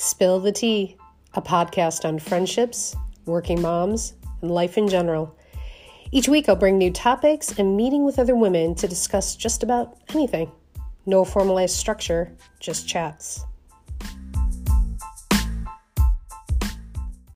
Spill the Tea, a podcast on friendships, working moms, and life in general. Each week, I'll bring new topics and meeting with other women to discuss just about anything. No formalized structure, just chats.